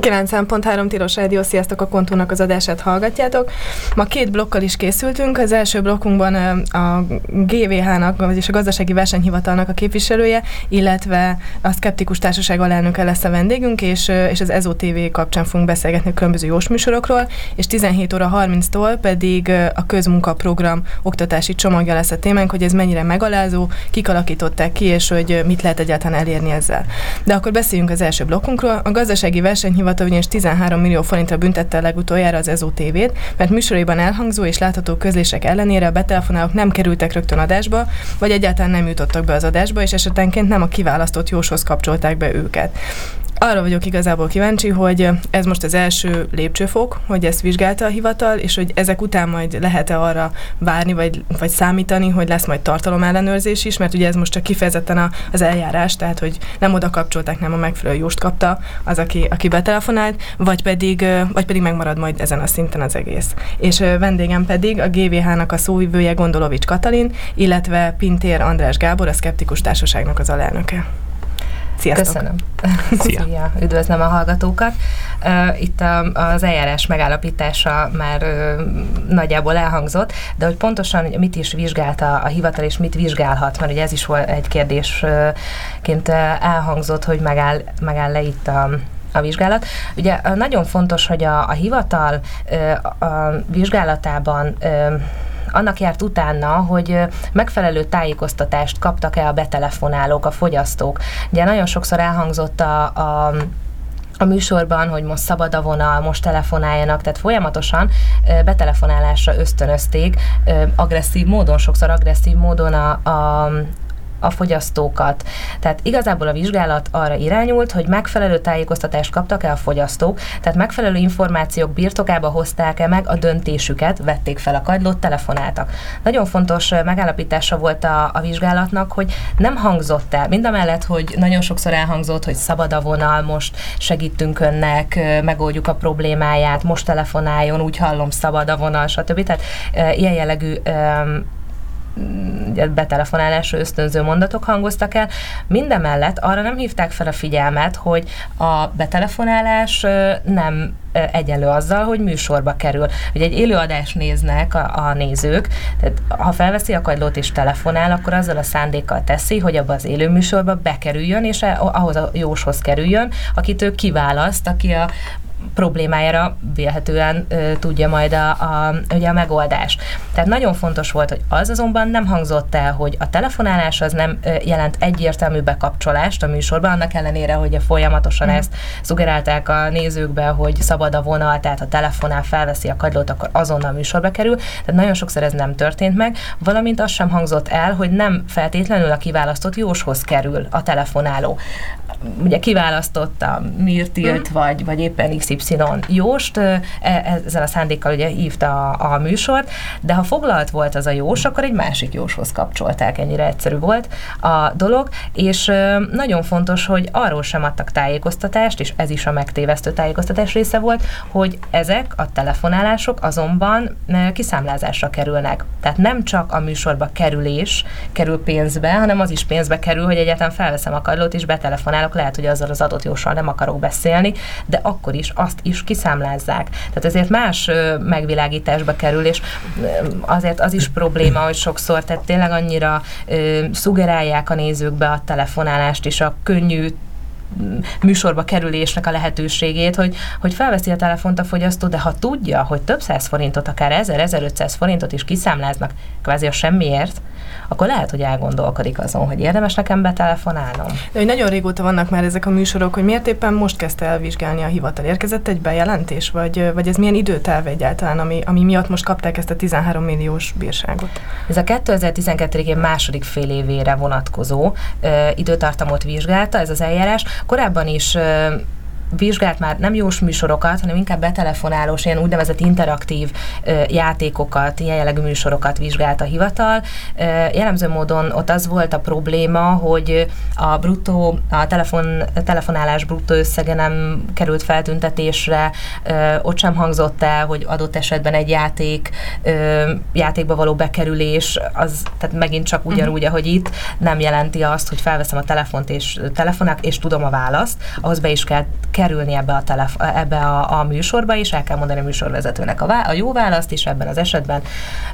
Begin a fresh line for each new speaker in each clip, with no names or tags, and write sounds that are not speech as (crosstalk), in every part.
90.3 Tilos Rádió, sziasztok a kontúnak az adását hallgatjátok. Ma két blokkal is készültünk. Az első blokkunkban a GVH-nak, vagyis a Gazdasági Versenyhivatalnak a képviselője, illetve a Skeptikus Társaság alelnöke lesz a vendégünk, és, és az EZO TV kapcsán fogunk beszélgetni a különböző jós műsorokról, és 17 óra 30-tól pedig a közmunkaprogram oktatási csomagja lesz a témánk, hogy ez mennyire megalázó, kik alakították ki, és hogy mit lehet egyáltalán elérni ezzel. De akkor beszéljünk az első blokkunkról. A Gazdasági Versenyhivatal hivatal ugyanis 13 millió forintra büntette legutoljára az EZO TV-t, mert műsoraiban elhangzó és látható közlések ellenére a betelefonálók nem kerültek rögtön adásba, vagy egyáltalán nem jutottak be az adásba, és esetenként nem a kiválasztott jóshoz kapcsolták be őket arra vagyok igazából kíváncsi, hogy ez most az első lépcsőfok, hogy ezt vizsgálta a hivatal, és hogy ezek után majd lehet-e arra várni, vagy, vagy számítani, hogy lesz majd tartalomellenőrzés is, mert ugye ez most csak kifejezetten az eljárás, tehát hogy nem oda kapcsolták, nem a megfelelő jóst kapta az, aki, aki betelefonált, vagy pedig, vagy pedig megmarad majd ezen a szinten az egész. És vendégem pedig a GVH-nak a szóvivője Gondolovics Katalin, illetve Pintér András Gábor, a Szkeptikus Társaságnak az alelnöke.
Sziasztok! Köszönöm. Szia. (laughs) Szia. Üdvözlöm a hallgatókat. Itt az eljárás megállapítása már nagyjából elhangzott, de hogy pontosan mit is vizsgálta a hivatal, és mit vizsgálhat, mert ugye ez is volt egy kérdésként elhangzott, hogy megáll, megáll le itt a a vizsgálat. Ugye nagyon fontos, hogy a, a hivatal a vizsgálatában annak járt utána, hogy megfelelő tájékoztatást kaptak-e a betelefonálók, a fogyasztók. Ugye nagyon sokszor elhangzott a, a a műsorban, hogy most szabad a vonal, most telefonáljanak, tehát folyamatosan betelefonálásra ösztönözték agresszív módon, sokszor agresszív módon a, a, a fogyasztókat. Tehát igazából a vizsgálat arra irányult, hogy megfelelő tájékoztatást kaptak-e a fogyasztók, tehát megfelelő információk birtokába hozták-e meg a döntésüket, vették fel a kagylót, telefonáltak. Nagyon fontos megállapítása volt a, a vizsgálatnak, hogy nem hangzott el, mind a mellett, hogy nagyon sokszor elhangzott, hogy szabad a vonal, most segítünk önnek, megoldjuk a problémáját, most telefonáljon, úgy hallom, szabad a vonal, stb. Tehát ilyen jellegű betelefonálásra ösztönző mondatok hangoztak el. Mindemellett arra nem hívták fel a figyelmet, hogy a betelefonálás nem egyenlő azzal, hogy műsorba kerül. Ugye egy élőadást néznek a, a nézők, tehát ha felveszi a kagylót és telefonál, akkor azzal a szándékkal teszi, hogy abba az élő műsorba bekerüljön, és ahhoz a jóshoz kerüljön, akit ő kiválaszt, aki a problémájára vélhetően ö, tudja majd a, a, ugye a megoldás. Tehát nagyon fontos volt, hogy az azonban nem hangzott el, hogy a telefonálás az nem ö, jelent egyértelmű bekapcsolást a műsorban, annak ellenére, hogy folyamatosan mm. ezt szugerálták a nézőkbe, hogy szabad a vonal, tehát ha telefonál, felveszi a kagylót, akkor azonnal műsorba kerül. Tehát nagyon sokszor ez nem történt meg, valamint az sem hangzott el, hogy nem feltétlenül a kiválasztott jóshoz kerül a telefonáló. Ugye kiválasztotta Mirtilt, mm. vagy, vagy éppen XY Jóst, e, ezzel a szándékkal ugye hívta a, a műsort, de ha foglalt volt az a Jós, akkor egy másik Jóshoz kapcsolták, ennyire egyszerű volt a dolog, és nagyon fontos, hogy arról sem adtak tájékoztatást, és ez is a megtévesztő tájékoztatás része volt, hogy ezek a telefonálások azonban kiszámlázásra kerülnek. Tehát nem csak a műsorba kerülés kerül pénzbe, hanem az is pénzbe kerül, hogy egyáltalán felveszem a kagylót és betelefonálok, lehet, hogy azzal az adott jósal nem akarok beszélni, de akkor is azt is kiszámlázzák. Tehát ezért más megvilágításba kerül, és azért az is probléma, hogy sokszor, tehát tényleg annyira szugerálják a nézőkbe a telefonálást és a könnyű műsorba kerülésnek a lehetőségét, hogy, hogy felveszi a telefont a fogyasztó, de ha tudja, hogy több száz forintot, akár 1000-1500 forintot is kiszámláznak, kvázi a semmiért, akkor lehet, hogy elgondolkodik azon, hogy érdemes nekem betelefonálnom.
De hogy nagyon régóta vannak már ezek a műsorok, hogy miért éppen most kezdte el vizsgálni a hivatal? Érkezett egy bejelentés, vagy, vagy ez milyen időtáv egyáltalán, ami, ami miatt most kapták ezt a 13 milliós bírságot?
Ez a 2012 én második fél évére vonatkozó ö, időtartamot vizsgálta ez az eljárás. Korábban is vizsgált már nem jós műsorokat, hanem inkább betelefonálós, ilyen úgynevezett interaktív játékokat, ilyen jellegű műsorokat vizsgált a hivatal. Jellemző módon ott az volt a probléma, hogy a bruttó, a telefon, a telefonálás bruttó összege nem került feltüntetésre, ott sem hangzott el, hogy adott esetben egy játék, játékba való bekerülés, az tehát megint csak ugyanúgy, uh-huh. ahogy itt, nem jelenti azt, hogy felveszem a telefont és telefonák, és tudom a választ, ahhoz be is kell, kell kerülni ebbe a, telef- ebbe a, a műsorba, és el kell mondani a műsorvezetőnek a, vá- a jó választ, és ebben az esetben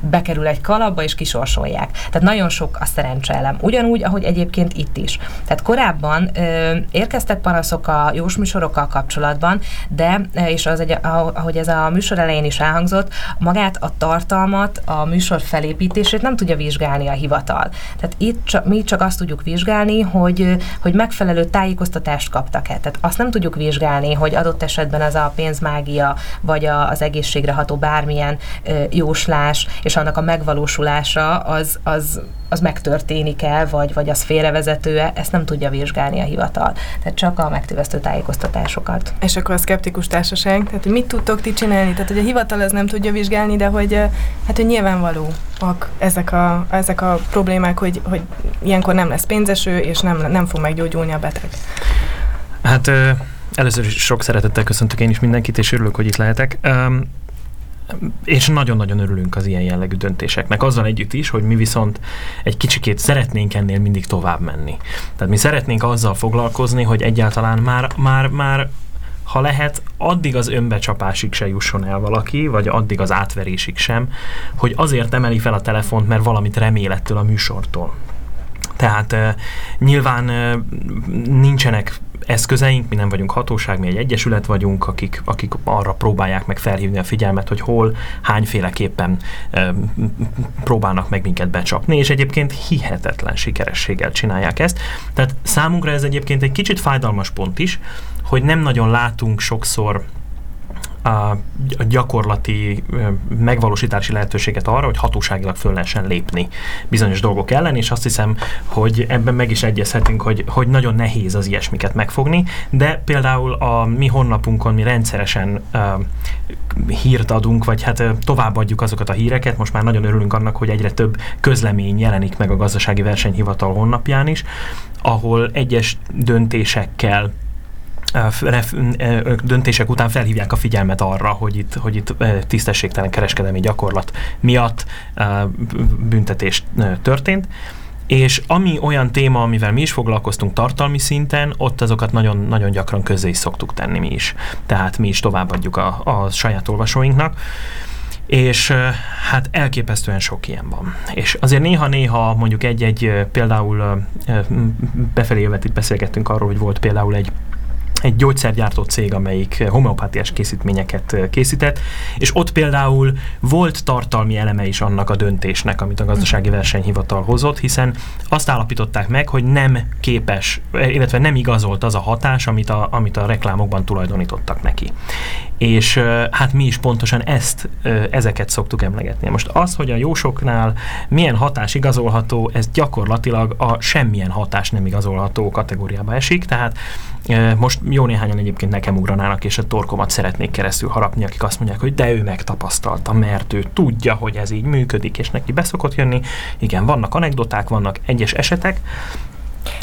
bekerül egy kalapba, és kisorsolják. Tehát nagyon sok a szerencseelem. Ugyanúgy, ahogy egyébként itt is. Tehát korábban ö, érkeztek panaszok a jós műsorokkal kapcsolatban, de, és az egy, ahogy ez a műsor elején is elhangzott, magát a tartalmat, a műsor felépítését nem tudja vizsgálni a hivatal. Tehát itt csak, mi csak azt tudjuk vizsgálni, hogy, hogy megfelelő tájékoztatást kaptak-e. Tehát azt nem tudjuk vizsgálni, hogy adott esetben az a pénzmágia, vagy a, az egészségre ható bármilyen ö, jóslás, és annak a megvalósulása az, az, az megtörténik-e, vagy, vagy az félrevezető-e, ezt nem tudja vizsgálni a hivatal. Tehát csak a megtévesztő tájékoztatásokat.
És akkor a szkeptikus társaság, tehát hogy mit tudtok ti csinálni? Tehát, hogy a hivatal ez nem tudja vizsgálni, de hogy, hát, hogy nyilvánvalóak ezek a, ezek a problémák, hogy, hogy ilyenkor nem lesz pénzeső, és nem, nem fog meggyógyulni a beteg.
Hát először is sok szeretettel köszöntök én is mindenkit, és örülök, hogy itt lehetek. és nagyon-nagyon örülünk az ilyen jellegű döntéseknek, azzal együtt is, hogy mi viszont egy kicsikét szeretnénk ennél mindig tovább menni. Tehát mi szeretnénk azzal foglalkozni, hogy egyáltalán már, már, már ha lehet, addig az önbecsapásig se jusson el valaki, vagy addig az átverésig sem, hogy azért emeli fel a telefont, mert valamit remélettől a műsortól. Tehát uh, nyilván uh, nincsenek eszközeink, mi nem vagyunk hatóság, mi egy egyesület vagyunk, akik, akik arra próbálják meg felhívni a figyelmet, hogy hol, hányféleképpen e, próbálnak meg minket becsapni, és egyébként hihetetlen sikerességgel csinálják ezt. Tehát számunkra ez egyébként egy kicsit fájdalmas pont is, hogy nem nagyon látunk sokszor a gyakorlati megvalósítási lehetőséget arra, hogy hatóságilag föl lehessen lépni bizonyos dolgok ellen, és azt hiszem, hogy ebben meg is egyezhetünk, hogy, hogy nagyon nehéz az ilyesmiket megfogni, de például a mi honlapunkon mi rendszeresen uh, hírt adunk, vagy hát uh, továbbadjuk azokat a híreket, most már nagyon örülünk annak, hogy egyre több közlemény jelenik meg a gazdasági versenyhivatal honlapján is, ahol egyes döntésekkel döntések után felhívják a figyelmet arra, hogy itt, hogy itt tisztességtelen kereskedelmi gyakorlat miatt büntetés történt. És ami olyan téma, amivel mi is foglalkoztunk tartalmi szinten, ott azokat nagyon, nagyon gyakran közé is szoktuk tenni mi is. Tehát mi is továbbadjuk a, a saját olvasóinknak és hát elképesztően sok ilyen van. És azért néha-néha mondjuk egy-egy, például befelé jövet itt beszélgettünk arról, hogy volt például egy egy gyógyszergyártó cég, amelyik homeopátiás készítményeket készített, és ott például volt tartalmi eleme is annak a döntésnek, amit a gazdasági versenyhivatal hozott, hiszen azt állapították meg, hogy nem képes, illetve nem igazolt az a hatás, amit a, amit a reklámokban tulajdonítottak neki. És hát mi is pontosan ezt, ezeket szoktuk emlegetni. Most az, hogy a jósoknál milyen hatás igazolható, ez gyakorlatilag a semmilyen hatás nem igazolható kategóriába esik, tehát most jó néhányan egyébként nekem ugranának, és a torkomat szeretnék keresztül harapni, akik azt mondják, hogy de ő megtapasztalta, mert ő tudja, hogy ez így működik, és neki beszokott jönni. Igen, vannak anekdoták, vannak egyes esetek,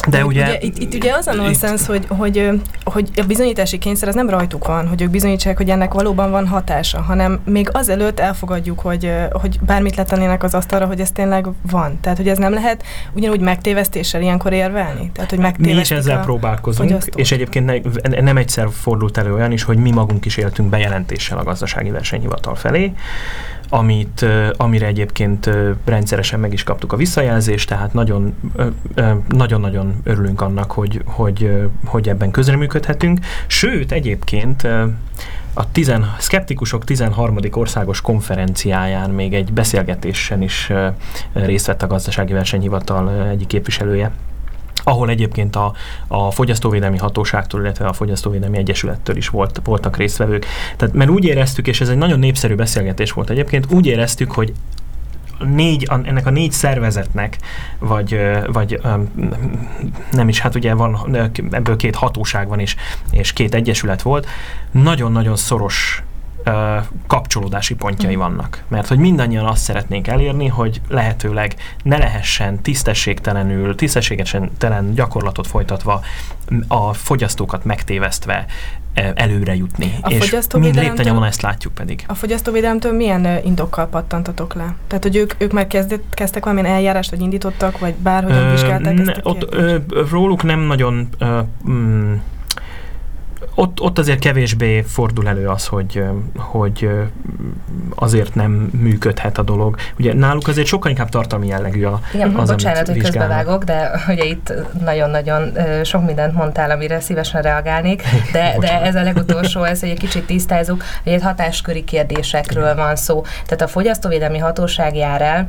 de ugye, ugye itt, itt ugye az a nonsens, hogy, hogy, hogy a bizonyítási kényszer az nem rajtuk van, hogy ők bizonyítsák, hogy ennek valóban van hatása, hanem még azelőtt elfogadjuk, hogy, hogy bármit letennének az asztalra, hogy ez tényleg van. Tehát, hogy ez nem lehet ugyanúgy megtévesztéssel ilyenkor érvelni. Tehát, hogy
mi is ezzel próbálkozunk, fogyasztót. és egyébként ne, nem egyszer fordult elő olyan is, hogy mi magunk is éltünk bejelentéssel a gazdasági versenyhivatal felé, amit, amire egyébként rendszeresen meg is kaptuk a visszajelzést, tehát nagyon, nagyon-nagyon örülünk annak, hogy, hogy, hogy ebben közreműködhetünk. Sőt, egyébként a tizen, szkeptikusok 13. országos konferenciáján még egy beszélgetésen is részt vett a gazdasági versenyhivatal egyik képviselője, ahol egyébként a, a fogyasztóvédelmi hatóságtól, illetve a fogyasztóvédelmi egyesülettől is volt, voltak résztvevők. Tehát, mert úgy éreztük, és ez egy nagyon népszerű beszélgetés volt egyébként, úgy éreztük, hogy négy, ennek a négy szervezetnek, vagy, vagy nem is, hát ugye van, ebből két hatóság van is, és két egyesület volt, nagyon-nagyon szoros kapcsolódási pontjai mm. vannak. Mert hogy mindannyian azt szeretnénk elérni, hogy lehetőleg ne lehessen tisztességtelenül, tisztességesen telen gyakorlatot folytatva a fogyasztókat megtévesztve előre jutni. A és mind léptenyomon ezt látjuk pedig.
A fogyasztóvédelemtől milyen indokkal pattantatok le? Tehát, hogy ők, ők már kezdett, kezdtek valamilyen eljárást, vagy indítottak, vagy bárhogyan vizsgálták
ezt a ott, ö, Róluk nem nagyon ö, mm, ott, ott azért kevésbé fordul elő az, hogy, hogy azért nem működhet a dolog. Ugye náluk azért sokkal inkább tartalmi jellegű a
Igen, az, bocsánat, hogy közbevágok, de ugye itt nagyon-nagyon sok mindent mondtál, amire szívesen reagálnék, de, (laughs) de ez a legutolsó, ez, hogy egy kicsit tisztázunk, hogy egy hatásköri kérdésekről van szó. Tehát a fogyasztóvédelmi hatóság jár el,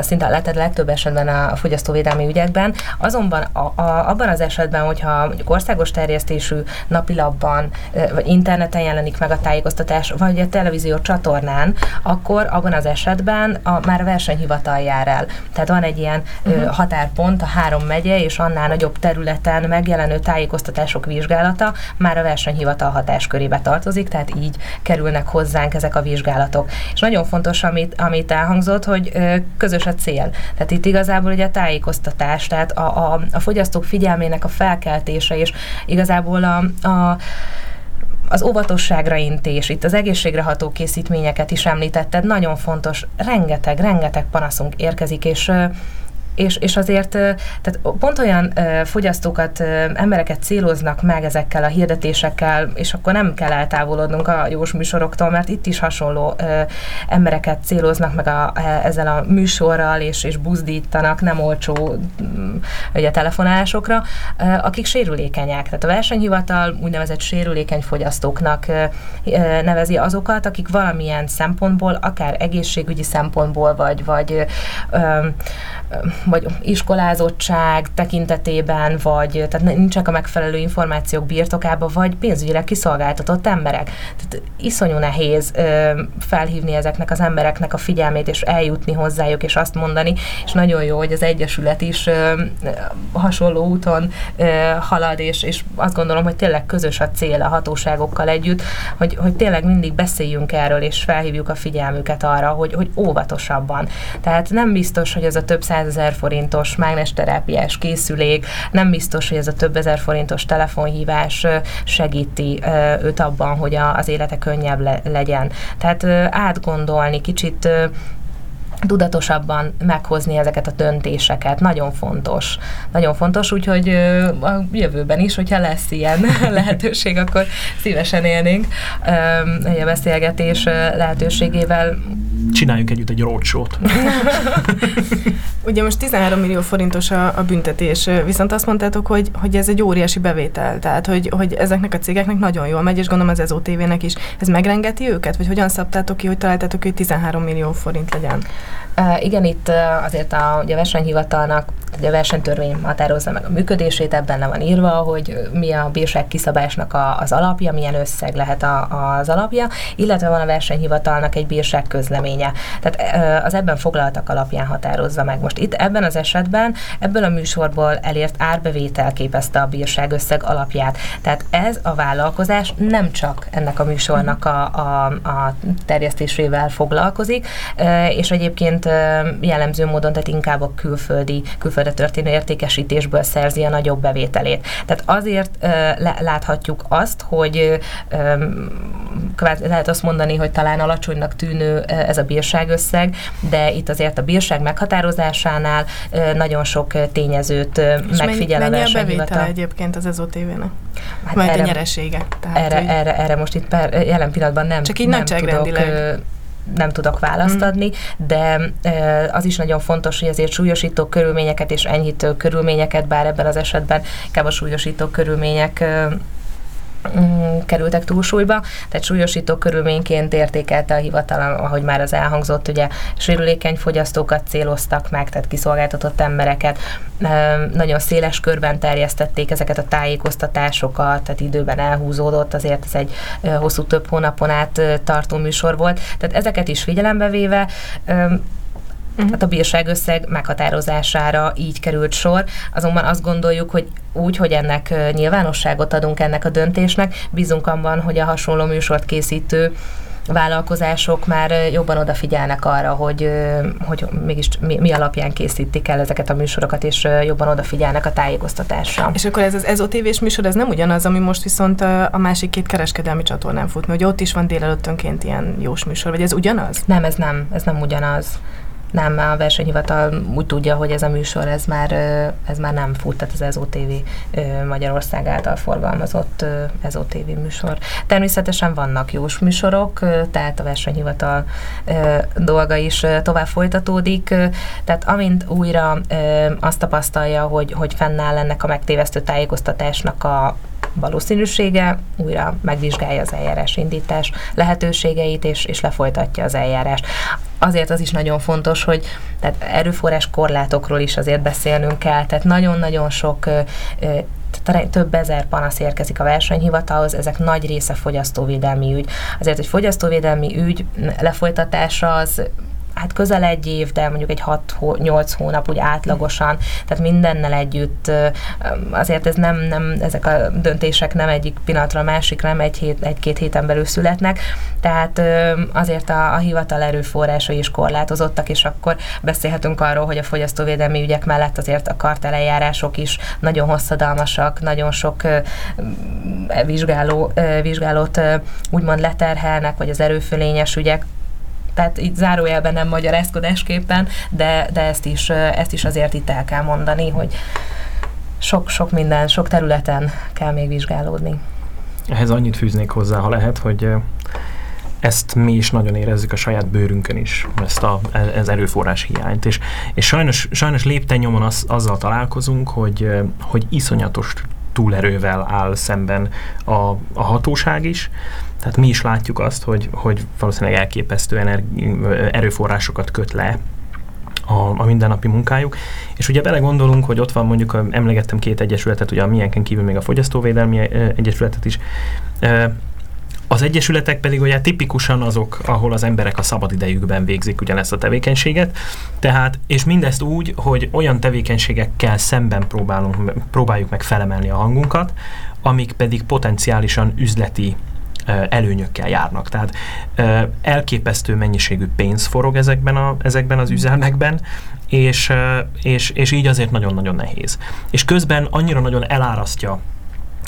szinte a legtöbb esetben a fogyasztóvédelmi ügyekben. Azonban a, a, abban az esetben, hogyha mondjuk országos terjesztésű napilapban vagy interneten jelenik meg a tájékoztatás, vagy a televízió csatornán, akkor abban az esetben a, már a versenyhivatal jár el. Tehát van egy ilyen uh-huh. határpont, a három megye és annál nagyobb területen megjelenő tájékoztatások vizsgálata már a versenyhivatal hatáskörébe tartozik, tehát így kerülnek hozzánk ezek a vizsgálatok. És nagyon fontos, amit, amit elhangzott, hogy közös a cél. Tehát itt igazából ugye a tájékoztatás, tehát a, a, a fogyasztók figyelmének a felkeltése, és igazából a, a az óvatosságra intés, itt az egészségre ható készítményeket is említetted, nagyon fontos, rengeteg, rengeteg panaszunk érkezik, és és, és azért tehát pont olyan fogyasztókat, embereket céloznak meg ezekkel a hirdetésekkel, és akkor nem kell eltávolodnunk a jós műsoroktól, mert itt is hasonló embereket céloznak meg a, e, ezzel a műsorral, és, és buzdítanak nem olcsó mm, ugye, telefonálásokra, akik sérülékenyek. Tehát a versenyhivatal úgynevezett sérülékeny fogyasztóknak nevezi azokat, akik valamilyen szempontból, akár egészségügyi szempontból, vagy, vagy vagy iskolázottság tekintetében, vagy tehát nincsenek a megfelelő információk birtokában, vagy pénzügyileg kiszolgáltatott emberek. Tehát iszonyú nehéz ö, felhívni ezeknek az embereknek a figyelmét, és eljutni hozzájuk, és azt mondani, és nagyon jó, hogy az Egyesület is ö, hasonló úton ö, halad, és, és azt gondolom, hogy tényleg közös a cél a hatóságokkal együtt, hogy, hogy tényleg mindig beszéljünk erről, és felhívjuk a figyelmüket arra, hogy, hogy óvatosabban. Tehát nem biztos, hogy ez a több százezer forintos mágnesterápiás készülék, nem biztos, hogy ez a több ezer forintos telefonhívás segíti őt abban, hogy az élete könnyebb le- legyen. Tehát átgondolni, kicsit tudatosabban meghozni ezeket a döntéseket. Nagyon fontos. Nagyon fontos, úgyhogy a jövőben is, hogyha lesz ilyen (laughs) lehetőség, akkor szívesen élnénk a beszélgetés lehetőségével.
Csináljunk együtt egy roadshow-t. (laughs)
Ugye most 13 millió forintos a, a büntetés, viszont azt mondtátok, hogy, hogy ez egy óriási bevétel, tehát hogy, hogy ezeknek a cégeknek nagyon jól megy, és gondolom az OTV-nek is. Ez megrengeti őket, vagy hogyan szabtátok ki, hogy találtátok, hogy 13 millió forint legyen?
Uh, igen, itt azért a, ugye a versenyhivatalnak ugye a versenytörvény határozza meg a működését, ebben le van írva, hogy mi a bírság kiszabásnak a, az alapja, milyen összeg lehet a, az alapja, illetve van a versenyhivatalnak egy bírság közleménye. Tehát az ebben foglaltak alapján határozza meg. Most itt ebben az esetben ebből a műsorból elért árbevétel képezte a bírság összeg alapját. Tehát ez a vállalkozás nem csak ennek a műsornak a, a, a terjesztésével foglalkozik, és egyébként jellemző módon, tehát inkább a külföldi, külföldre történő értékesítésből szerzi a nagyobb bevételét. Tehát azért láthatjuk azt, hogy lehet azt mondani, hogy talán alacsonynak tűnő ez a bírságösszeg, de itt azért a bírság meghatározásánál nagyon sok tényezőt És megfigyel
mennyi, a bevétel egyébként az EZOTV-nek? Hát erre, a nyeresége.
Tehát, erre, hogy... erre, erre most itt per, jelen pillanatban nem,
Csak így
nem tudok nem tudok választ mm. adni, de az is nagyon fontos, hogy azért súlyosító körülményeket és enyhítő körülményeket, bár ebben az esetben inkább a súlyosító körülmények kerültek túlsúlyba, tehát súlyosító körülményként értékelte a hivatal, ahogy már az elhangzott, ugye sérülékeny fogyasztókat céloztak meg, tehát kiszolgáltatott embereket, nagyon széles körben terjesztették ezeket a tájékoztatásokat, tehát időben elhúzódott, azért ez egy hosszú több hónapon át tartó műsor volt, tehát ezeket is figyelembe véve Uh-huh. Tehát a bírságösszeg meghatározására így került sor. Azonban azt gondoljuk, hogy úgy, hogy ennek nyilvánosságot adunk ennek a döntésnek, bízunk abban, hogy a hasonló műsort készítő vállalkozások már jobban odafigyelnek arra, hogy, hogy mégis mi, mi alapján készítik el ezeket a műsorokat, és jobban odafigyelnek a tájékoztatásra.
És akkor ez az EZO műsor, ez nem ugyanaz, ami most viszont a másik két kereskedelmi csatornán fut, hogy ott is van délelőttönként ilyen jós műsor, vagy ez ugyanaz?
Nem, ez nem, ez nem ugyanaz. Nem, a versenyhivatal úgy tudja, hogy ez a műsor, ez már, ez már nem fut, tehát az EZO-TV Magyarország által forgalmazott EZO-TV műsor. Természetesen vannak jós műsorok, tehát a versenyhivatal dolga is tovább folytatódik, tehát amint újra azt tapasztalja, hogy, hogy fennáll ennek a megtévesztő tájékoztatásnak a valószínűsége, újra megvizsgálja az eljárás indítás lehetőségeit, és, és lefolytatja az eljárást. Azért az is nagyon fontos, hogy tehát erőforrás korlátokról is azért beszélnünk kell, tehát nagyon-nagyon sok több ezer panasz érkezik a versenyhivatalhoz, ezek nagy része fogyasztóvédelmi ügy. Azért, hogy fogyasztóvédelmi ügy lefolytatása az hát közel egy év, de mondjuk egy 6-8 hónap úgy átlagosan, tehát mindennel együtt azért ez nem, nem, ezek a döntések nem egyik pillanatra a másikra, nem egy hét, egy-két héten belül születnek, tehát azért a, a hivatal erőforrásai is korlátozottak, és akkor beszélhetünk arról, hogy a fogyasztóvédelmi ügyek mellett azért a kartelejárások is nagyon hosszadalmasak, nagyon sok vizsgáló, vizsgálót úgymond leterhelnek, vagy az erőfölényes ügyek tehát itt zárójelben nem magyarázkodásképpen, de, de ezt, is, ezt is azért itt el kell mondani, hogy sok-sok minden, sok területen kell még vizsgálódni.
Ehhez annyit fűznék hozzá, ha lehet, hogy ezt mi is nagyon érezzük a saját bőrünkön is, ezt a, ez erőforrás hiányt. És, és sajnos, sajnos lépten nyomon az, azzal találkozunk, hogy, hogy iszonyatos túlerővel áll szemben a, a hatóság is, tehát mi is látjuk azt, hogy, hogy valószínűleg elképesztő energi- erőforrásokat köt le a, a mindennapi munkájuk. És ugye belegondolunk, hogy ott van mondjuk, emlegettem két egyesületet, ugye a milyenken kívül még a fogyasztóvédelmi egyesületet is, az egyesületek pedig ugye tipikusan azok, ahol az emberek a szabadidejükben végzik ugyanezt a tevékenységet, tehát, és mindezt úgy, hogy olyan tevékenységekkel szemben próbálunk, próbáljuk meg felemelni a hangunkat, amik pedig potenciálisan üzleti előnyökkel járnak. Tehát elképesztő mennyiségű pénz forog ezekben, a, ezekben az üzelmekben, és, és, és így azért nagyon-nagyon nehéz. És közben annyira nagyon elárasztja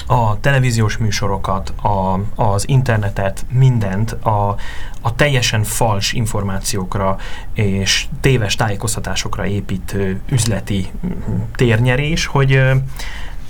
a televíziós műsorokat, a, az internetet, mindent a, a teljesen fals információkra és téves tájékoztatásokra építő üzleti térnyerés, hogy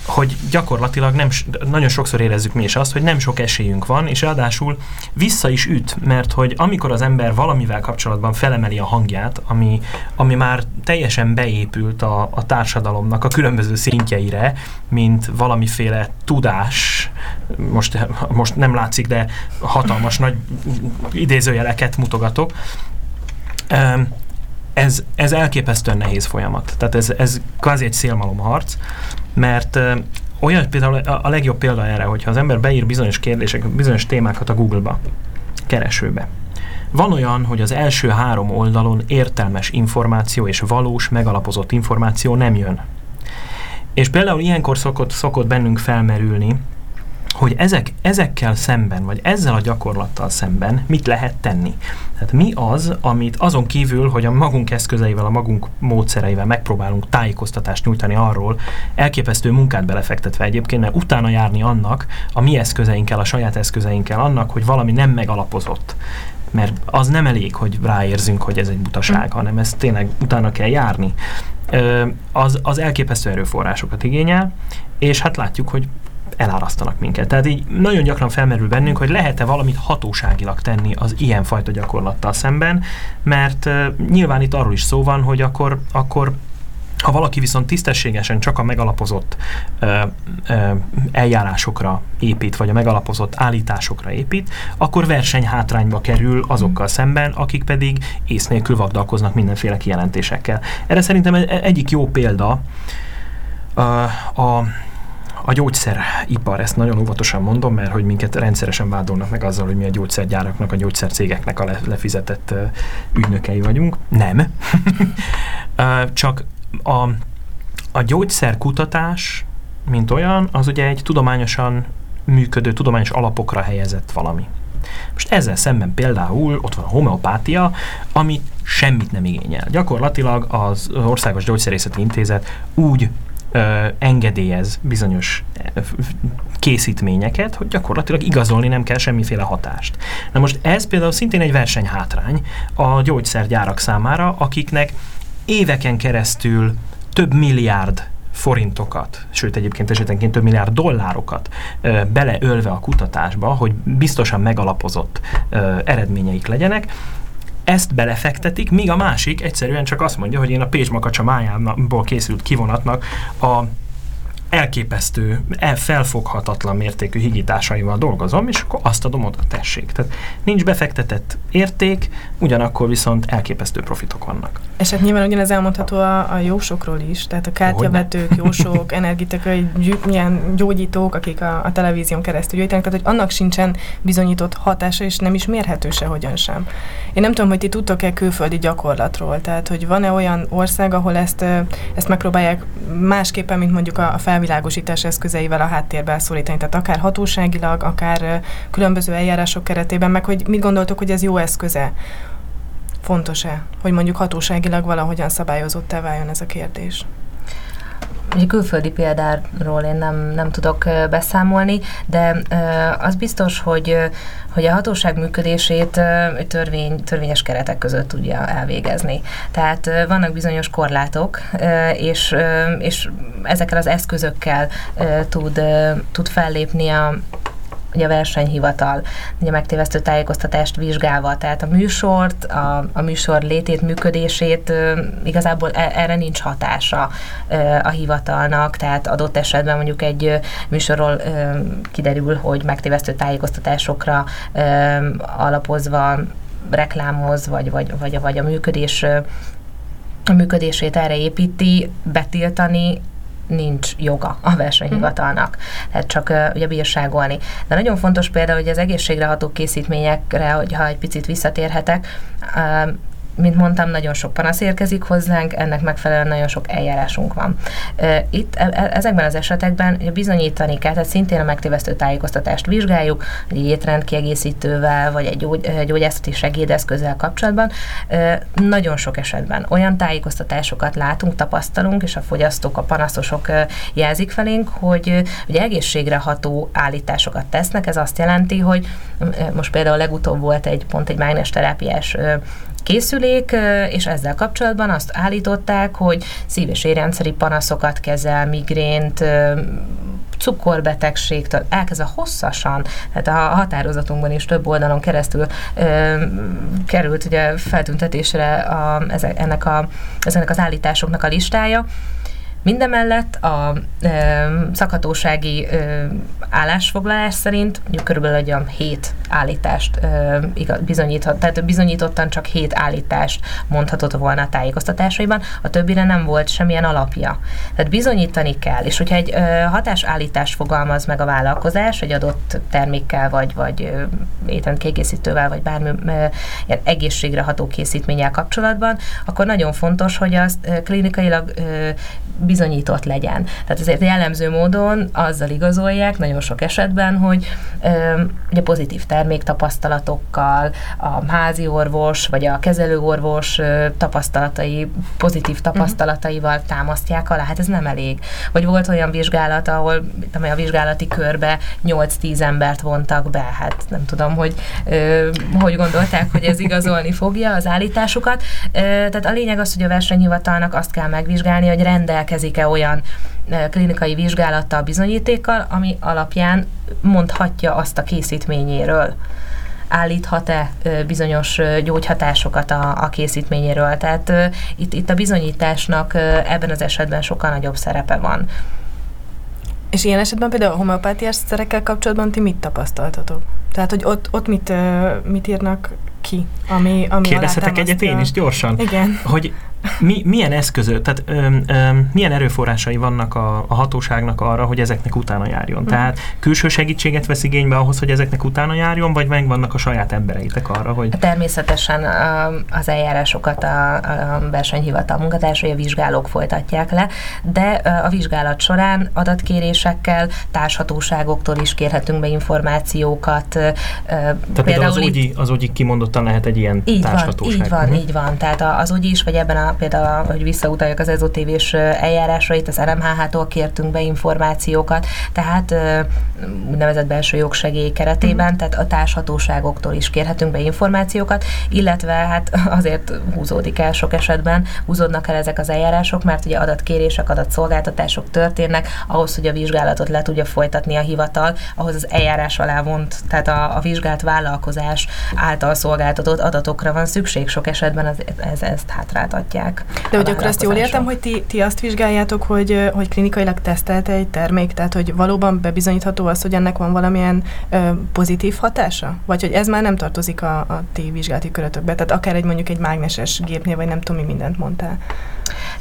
hogy gyakorlatilag nem, nagyon sokszor érezzük mi is azt, hogy nem sok esélyünk van, és ráadásul vissza is üt, mert hogy amikor az ember valamivel kapcsolatban felemeli a hangját, ami, ami már teljesen beépült a, a társadalomnak a különböző szintjeire, mint valamiféle tudás, most, most nem látszik, de hatalmas nagy idézőjeleket mutogatok, ez, ez elképesztően nehéz folyamat. Tehát ez, ez kvázi egy szélmalomharc, mert olyan például a legjobb példa erre, hogyha az ember beír bizonyos kérdések, bizonyos témákat a Google-ba, keresőbe. Van olyan, hogy az első három oldalon értelmes információ és valós, megalapozott információ nem jön. És például ilyenkor szokott, szokott bennünk felmerülni, hogy ezek, ezekkel szemben, vagy ezzel a gyakorlattal szemben mit lehet tenni. Tehát mi az, amit azon kívül, hogy a magunk eszközeivel, a magunk módszereivel megpróbálunk tájékoztatást nyújtani arról, elképesztő munkát belefektetve egyébként, mert utána járni annak, a mi eszközeinkkel, a saját eszközeinkkel annak, hogy valami nem megalapozott. Mert az nem elég, hogy ráérzünk, hogy ez egy butaság, hanem ezt tényleg utána kell járni. Az, az elképesztő erőforrásokat igényel, és hát látjuk, hogy elárasztanak minket. Tehát így nagyon gyakran felmerül bennünk, hogy lehet-e valamit hatóságilag tenni az ilyenfajta gyakorlattal szemben, mert nyilván itt arról is szó van, hogy akkor, akkor ha valaki viszont tisztességesen csak a megalapozott ö, ö, eljárásokra épít, vagy a megalapozott állításokra épít, akkor versenyhátrányba kerül azokkal szemben, akik pedig ész nélkül vagdalkoznak mindenféle kijelentésekkel. Erre szerintem egyik jó példa a, a a gyógyszeripar, ezt nagyon óvatosan mondom, mert hogy minket rendszeresen vádolnak meg azzal, hogy mi a gyógyszergyáraknak, a gyógyszercégeknek a le, lefizetett ügynökei vagyunk. Nem. (laughs) csak a, a gyógyszerkutatás, mint olyan, az ugye egy tudományosan működő, tudományos alapokra helyezett valami. Most ezzel szemben például ott van a homeopátia, ami semmit nem igényel. Gyakorlatilag az Országos Gyógyszerészeti Intézet úgy ö, engedélyez bizonyos készítményeket, hogy gyakorlatilag igazolni nem kell semmiféle hatást. Na most ez például szintén egy versenyhátrány a gyógyszergyárak számára, akiknek éveken keresztül több milliárd forintokat, sőt egyébként esetenként több milliárd dollárokat ö, beleölve a kutatásba, hogy biztosan megalapozott ö, eredményeik legyenek, ezt belefektetik, míg a másik egyszerűen csak azt mondja, hogy én a Pécs Makacsa májából készült kivonatnak a elképesztő, felfoghatatlan mértékű higításaival dolgozom, és akkor azt adom oda, tessék. Tehát nincs befektetett érték, ugyanakkor viszont elképesztő profitok vannak.
És hát nyilván ugyanez elmondható a, a jósokról is, tehát a kártyavetők, jósok, energetikai milyen gyógyítók, akik a, a televízión keresztül gyűjtenek, tehát hogy annak sincsen bizonyított hatása, és nem is mérhető se hogyan sem. Én nem tudom, hogy ti tudtok-e külföldi gyakorlatról, tehát hogy van-e olyan ország, ahol ezt, ezt megpróbálják másképpen, mint mondjuk a, a felvilágosítás eszközeivel a háttérbe szorítani, tehát akár hatóságilag, akár különböző eljárások keretében, meg hogy mit gondoltok, hogy ez jó eszköze fontos-e, hogy mondjuk hatóságilag valahogyan szabályozott-e váljon ez a kérdés?
Egy külföldi példáról én nem, nem tudok beszámolni, de az biztos, hogy, hogy a hatóság működését törvény, törvényes keretek között tudja elvégezni. Tehát vannak bizonyos korlátok, és, és ezekkel az eszközökkel tud, tud fellépni a, hogy a versenyhivatal ugye megtévesztő tájékoztatást vizsgálva, tehát a műsort, a, a műsor létét, működését igazából e, erre nincs hatása a hivatalnak, tehát adott esetben mondjuk egy műsorról kiderül, hogy megtévesztő tájékoztatásokra alapozva reklámoz, vagy, vagy, vagy, vagy a működés a működését erre építi, betiltani nincs joga a versenyhivatalnak, tehát csak uh, ugye bírságolni. De nagyon fontos például, hogy az egészségre ható készítményekre, hogyha egy picit visszatérhetek, uh, mint mondtam, nagyon sok panasz érkezik hozzánk, ennek megfelelően nagyon sok eljárásunk van. Itt e, e, ezekben az esetekben bizonyítani kell, tehát szintén a megtévesztő tájékoztatást vizsgáljuk, egy étrendkiegészítővel, vagy egy gyógy, gyógyászati segédeszközzel kapcsolatban. Nagyon sok esetben olyan tájékoztatásokat látunk, tapasztalunk, és a fogyasztók, a panaszosok jelzik felénk, hogy ugye egészségre ható állításokat tesznek. Ez azt jelenti, hogy most például legutóbb volt egy pont egy mágnes készülék, és ezzel kapcsolatban azt állították, hogy szív- és érrendszeri panaszokat kezel, migrént, cukorbetegségtől elkezdve hosszasan, tehát a határozatunkban is több oldalon keresztül ö, került ugye feltüntetésre a, ezek, ennek, a, ennek az állításoknak a listája, Mindemellett a e, szakhatósági e, állásfoglalás szerint mondjuk körülbelül egy olyan hét állítást e, bizonyíthat, tehát bizonyítottan csak hét állítást mondhatott volna a tájékoztatásaiban, a többire nem volt semmilyen alapja. Tehát bizonyítani kell, és hogyha egy e, hatásállítást fogalmaz meg a vállalkozás egy adott termékkel, vagy, vagy e, étrendkiegészítővel, vagy bármi e, ilyen egészségre ható készítménnyel kapcsolatban, akkor nagyon fontos, hogy az e, klinikailag e, bizonyított legyen. Tehát azért jellemző módon azzal igazolják nagyon sok esetben, hogy ö, ugye pozitív terméktapasztalatokkal, a házi orvos vagy a kezelőorvos ö, tapasztalatai, pozitív tapasztalataival támasztják alá. Hát ez nem elég. Vagy volt olyan vizsgálat, ahol amely a vizsgálati körbe 8-10 embert vontak be, hát nem tudom, hogy ö, hogy gondolták, hogy ez igazolni fogja az állításukat. Ö, tehát a lényeg az, hogy a versenyhivatalnak azt kell megvizsgálni, hogy rendelkezik rendelkezik-e olyan klinikai vizsgálattal, bizonyítékkal, ami alapján mondhatja azt a készítményéről állíthat-e bizonyos gyógyhatásokat a, a készítményéről. Tehát itt, itt a bizonyításnak ebben az esetben sokkal nagyobb szerepe van.
És ilyen esetben például a homeopátiás szerekkel kapcsolatban ti mit tapasztaltatok? Tehát, hogy ott, ott mit, mit írnak ki, ami, ami
Kérdezhetek egyet én is gyorsan?
Igen.
Hogy mi, milyen eszközök, tehát öm, öm, milyen erőforrásai vannak a, a hatóságnak arra, hogy ezeknek utána járjon? Mm. Tehát külső segítséget vesz igénybe ahhoz, hogy ezeknek utána járjon, vagy meg vannak a saját embereitek arra, hogy...
Természetesen az eljárásokat a, a versenyhivatal munkatársai, a vizsgálók folytatják le, de a vizsgálat során adatkérésekkel, társhatóságoktól is kérhetünk be információkat.
Tehát például az, UGI, az UGI kimondottan lehet egy ilyen
így
társhatóság.
Van, így van, uh-huh. így van. Tehát az UGI is, vagy ebben a például, hogy visszautaljak az ezotévés eljárásra, itt az RMHH-tól kértünk be információkat, tehát úgynevezett belső jogsegély keretében, mm. tehát a társhatóságoktól is kérhetünk be információkat, illetve hát (laughs) azért húzódik el sok esetben, húzódnak el ezek az eljárások, mert ugye adatkérések, adatszolgáltatások történnek, ahhoz, hogy a vizsgálatot le tudja folytatni a hivatal, ahhoz az eljárás alá vont, tehát a, a vizsgált vállalkozás által szolgáltatott adatokra van szükség, sok esetben az, ez, ezt hátráltatják.
De hogy akkor azt jól értem, hogy ti, ti azt vizsgáljátok, hogy, hogy klinikailag tesztelte egy termék, tehát hogy valóban bebizonyítható az, hogy ennek van valamilyen ö, pozitív hatása? Vagy hogy ez már nem tartozik a, a ti vizsgálati körötökbe? Tehát akár egy mondjuk egy mágneses gépnél, vagy nem tudom, mi mindent mondtál.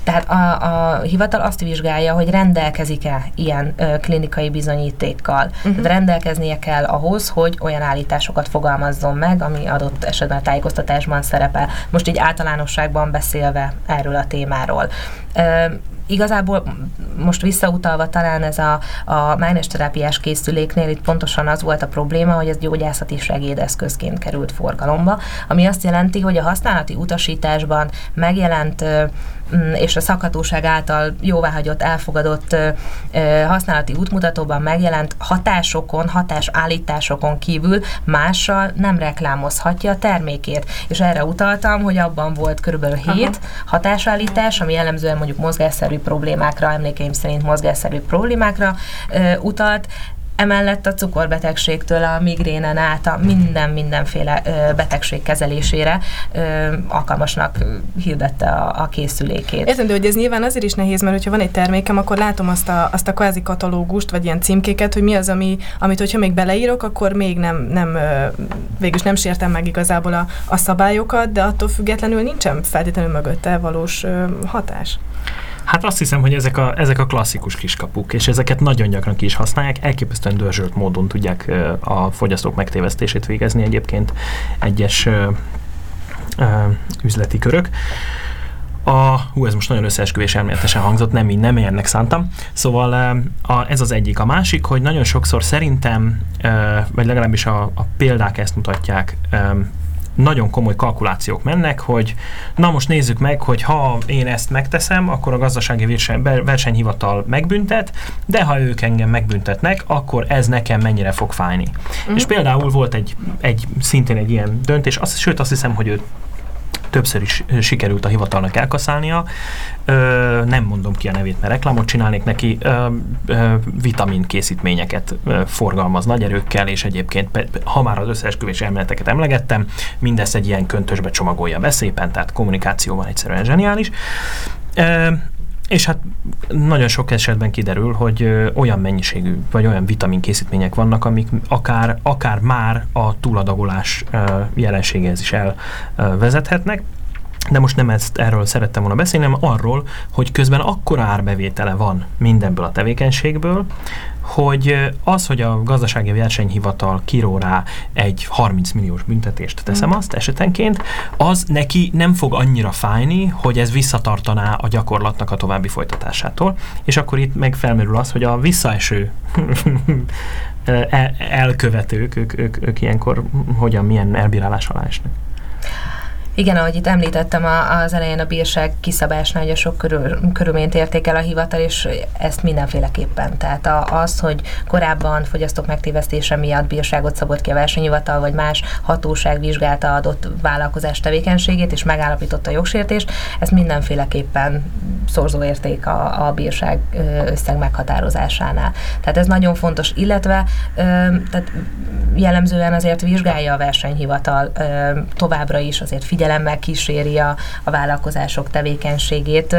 Tehát a, a hivatal azt vizsgálja, hogy rendelkezik-e ilyen ö, klinikai bizonyítékkal. Uh-huh. Tehát rendelkeznie kell ahhoz, hogy olyan állításokat fogalmazzon meg, ami adott esetben a tájékoztatásban szerepel. Most így általánosságban beszélve erről a témáról. Igazából most visszautalva talán ez a, a mágnes készüléknél itt pontosan az volt a probléma, hogy ez gyógyászati segédeszközként került forgalomba, ami azt jelenti, hogy a használati utasításban megjelent és a szakhatóság által jóváhagyott, elfogadott használati útmutatóban megjelent hatásokon, hatásállításokon kívül mással nem reklámozhatja a termékét. És erre utaltam, hogy abban volt körülbelül 7 Aha. hatásállítás, ami jellemzően mondjuk mozgásszerű problémákra, emlékeim szerint mozgásszerű problémákra utalt, Emellett a cukorbetegségtől a migrénen át a minden mindenféle betegség kezelésére alkalmasnak hirdette a, a készülékét.
Értem, hogy ez nyilván azért is nehéz, mert hogyha van egy termékem, akkor látom azt a, azt a kvázi katalógust, vagy ilyen címkéket, hogy mi az, ami, amit hogyha még beleírok, akkor még nem, nem végülis nem sértem meg igazából a, a szabályokat, de attól függetlenül nincsen feltétlenül mögötte valós hatás.
Hát azt hiszem, hogy ezek a, ezek a klasszikus kiskapuk, és ezeket nagyon gyakran ki is használják, elképesztően dörzsölt módon tudják a fogyasztók megtévesztését végezni egyébként egyes üzleti körök. A, hú, ez most nagyon összeesküvés elméletesen hangzott, nem így, nem ilyennek szántam. Szóval a, ez az egyik. A másik, hogy nagyon sokszor szerintem, vagy legalábbis a, a példák ezt mutatják, nagyon komoly kalkulációk mennek, hogy na most nézzük meg, hogy ha én ezt megteszem, akkor a gazdasági versenyhivatal megbüntet, de ha ők engem megbüntetnek, akkor ez nekem mennyire fog fájni. Mm. És például volt egy, egy szintén egy ilyen döntés, azt, sőt azt hiszem, hogy ő többször is sikerült a hivatalnak elkaszálnia. Nem mondom ki a nevét, mert reklámot csinálnék neki. Vitamin készítményeket ö, forgalmaz nagy erőkkel, és egyébként, ha már az összeesküvés elméleteket emlegettem, mindezt egy ilyen köntösbe csomagolja be szépen, tehát kommunikációban egyszerűen zseniális. És hát nagyon sok esetben kiderül, hogy olyan mennyiségű, vagy olyan vitaminkészítmények vannak, amik akár, akár már a túladagolás ö, jelenségéhez is elvezethetnek. De most nem ezt erről szerettem volna beszélni, hanem arról, hogy közben akkora árbevétele van mindenből a tevékenységből, hogy az, hogy a gazdasági versenyhivatal kiró rá egy 30 milliós büntetést, teszem mm. azt esetenként, az neki nem fog annyira fájni, hogy ez visszatartaná a gyakorlatnak a további folytatásától. És akkor itt meg felmerül az, hogy a visszaeső (laughs) elkövetők, ők, ők, ők ilyenkor hogyan, milyen elbírálás alá esnek.
Igen, ahogy itt említettem az elején a bírság kiszabásnál, hogy a sok körül, körülményt értékel a hivatal, és ezt mindenféleképpen. Tehát az, hogy korábban fogyasztók megtévesztése miatt bírságot szabott ki a versenyhivatal, vagy más hatóság vizsgálta adott vállalkozás tevékenységét, és megállapította a jogsértést, ez mindenféleképpen szorzó érték a, a bírság összeg meghatározásánál. Tehát ez nagyon fontos, illetve tehát jellemzően azért vizsgálja a versenyhivatal továbbra is, azért figyel figyelemmel kíséri a, a vállalkozások tevékenységét.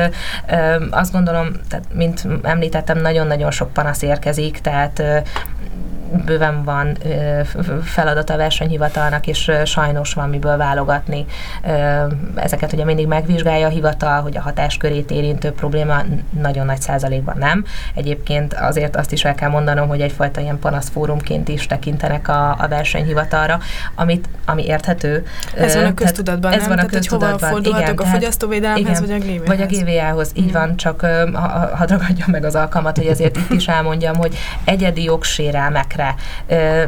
Azt gondolom, tehát, mint említettem, nagyon-nagyon sok panasz érkezik, tehát bőven van feladat a versenyhivatalnak, és sajnos van miből válogatni. Ezeket ugye mindig megvizsgálja a hivatal, hogy a hatáskörét érintő probléma nagyon nagy százalékban nem. Egyébként azért azt is el kell mondanom, hogy egyfajta ilyen panaszfórumként is tekintenek a, a versenyhivatalra, amit, ami érthető.
Ez van a köztudatban, Ez nem? van a köztudatban. Hova igen, a fogyasztóvédelemhez, vagy a GVH-hoz?
Vagy a GVH-hoz, így van, csak hadd ragadjam meg az alkalmat, hogy azért itt is elmondjam, hogy egyedi jogsérelmek ügyekre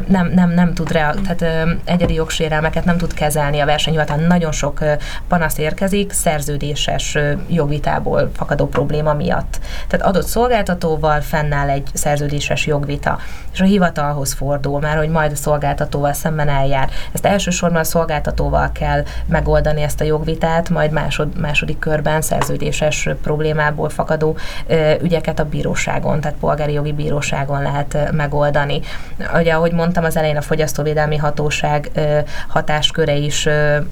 nem, nem, nem tud rea- tehát egyedi jogsérelmeket nem tud kezelni a versenyhivatal. Nagyon sok panasz érkezik szerződéses jogvitából fakadó probléma miatt. Tehát adott szolgáltatóval fennáll egy szerződéses jogvita, és a hivatalhoz fordul, mert hogy majd a szolgáltatóval szemben eljár. Ezt elsősorban a szolgáltatóval kell megoldani ezt a jogvitát, majd másod, második körben szerződéses problémából fakadó ügyeket a bíróságon, tehát polgári jogi bíróságon lehet megoldani. Ugye, ahogy mondtam, az elején a Fogyasztóvédelmi Hatóság hatásköre is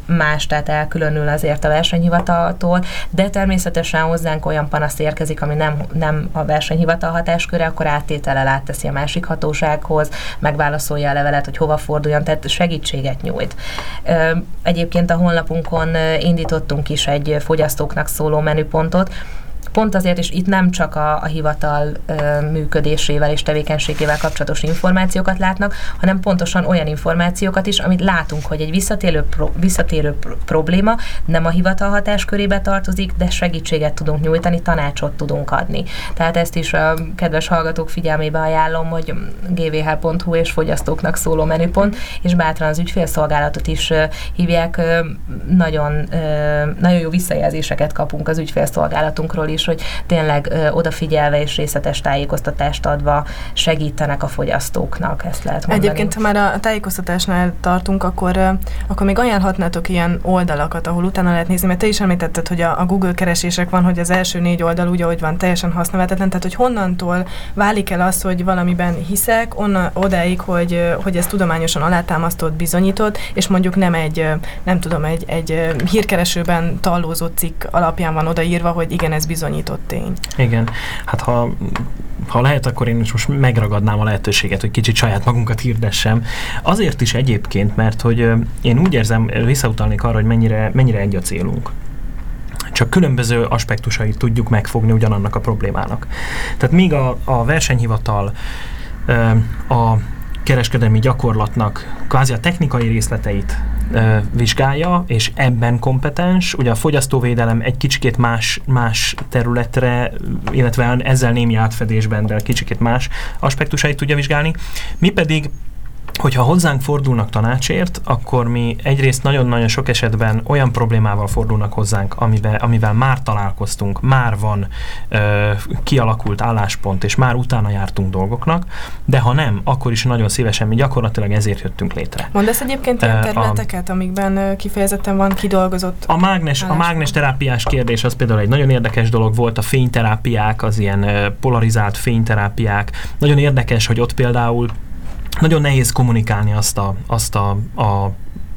más, tehát elkülönül azért a versenyhivataltól, de természetesen hozzánk olyan panasz érkezik, ami nem, nem a versenyhivatal hatásköre, akkor áttétele átteszi a másik hatósághoz, megválaszolja a levelet, hogy hova forduljon, tehát segítséget nyújt. Egyébként a honlapunkon indítottunk is egy fogyasztóknak szóló menüpontot, pont azért is itt nem csak a, a hivatal ö, működésével és tevékenységével kapcsolatos információkat látnak, hanem pontosan olyan információkat is, amit látunk, hogy egy visszatérő, pro, visszatérő pro, probléma nem a hivatal hatáskörébe tartozik, de segítséget tudunk nyújtani, tanácsot tudunk adni. Tehát ezt is a kedves hallgatók figyelmébe ajánlom, hogy gvh.hu és fogyasztóknak szóló menüpont, és bátran az ügyfélszolgálatot is hívják. Nagyon, nagyon jó visszajelzéseket kapunk az ügyfélszolgálatunkról is, hogy tényleg odafigyelve és részletes tájékoztatást adva segítenek a fogyasztóknak, ezt lehet mondani.
Egyébként, ha már a tájékoztatásnál tartunk, akkor, akkor még ajánlhatnátok ilyen oldalakat, ahol utána lehet nézni, mert te is említetted, hogy a, Google keresések van, hogy az első négy oldal úgy, ahogy van, teljesen használhatatlan, tehát hogy honnantól válik el az, hogy valamiben hiszek, onnan odáig, hogy, hogy ez tudományosan alátámasztott, bizonyított, és mondjuk nem egy, nem tudom, egy, egy hírkeresőben tallózott cikk alapján van odaírva, hogy igen, ez bizonyított bizonyított tény.
Igen, hát ha, ha lehet, akkor én is most megragadnám a lehetőséget, hogy kicsit saját magunkat hirdessem. Azért is egyébként, mert hogy én úgy érzem, visszautalnék arra, hogy mennyire, mennyire egy a célunk csak különböző aspektusait tudjuk megfogni ugyanannak a problémának. Tehát míg a, a versenyhivatal a kereskedelmi gyakorlatnak kvázi a technikai részleteit vizsgálja, és ebben kompetens. Ugye a fogyasztóvédelem egy kicsikét más, más területre, illetve ezzel némi átfedésben, de kicsikét más aspektusait tudja vizsgálni. Mi pedig hogyha hozzánk fordulnak tanácsért, akkor mi egyrészt nagyon-nagyon sok esetben olyan problémával fordulnak hozzánk, amivel, amivel már találkoztunk, már van ö, kialakult álláspont, és már utána jártunk dolgoknak, de ha nem, akkor is nagyon szívesen mi gyakorlatilag ezért jöttünk létre.
Mondasz egyébként ilyen területeket, a, amikben kifejezetten van kidolgozott
A mágnes, a mágnes terápiás kérdés az például egy nagyon érdekes dolog volt, a fényterápiák, az ilyen polarizált fényterápiák. Nagyon érdekes, hogy ott például nagyon nehéz kommunikálni azt a, azt a, a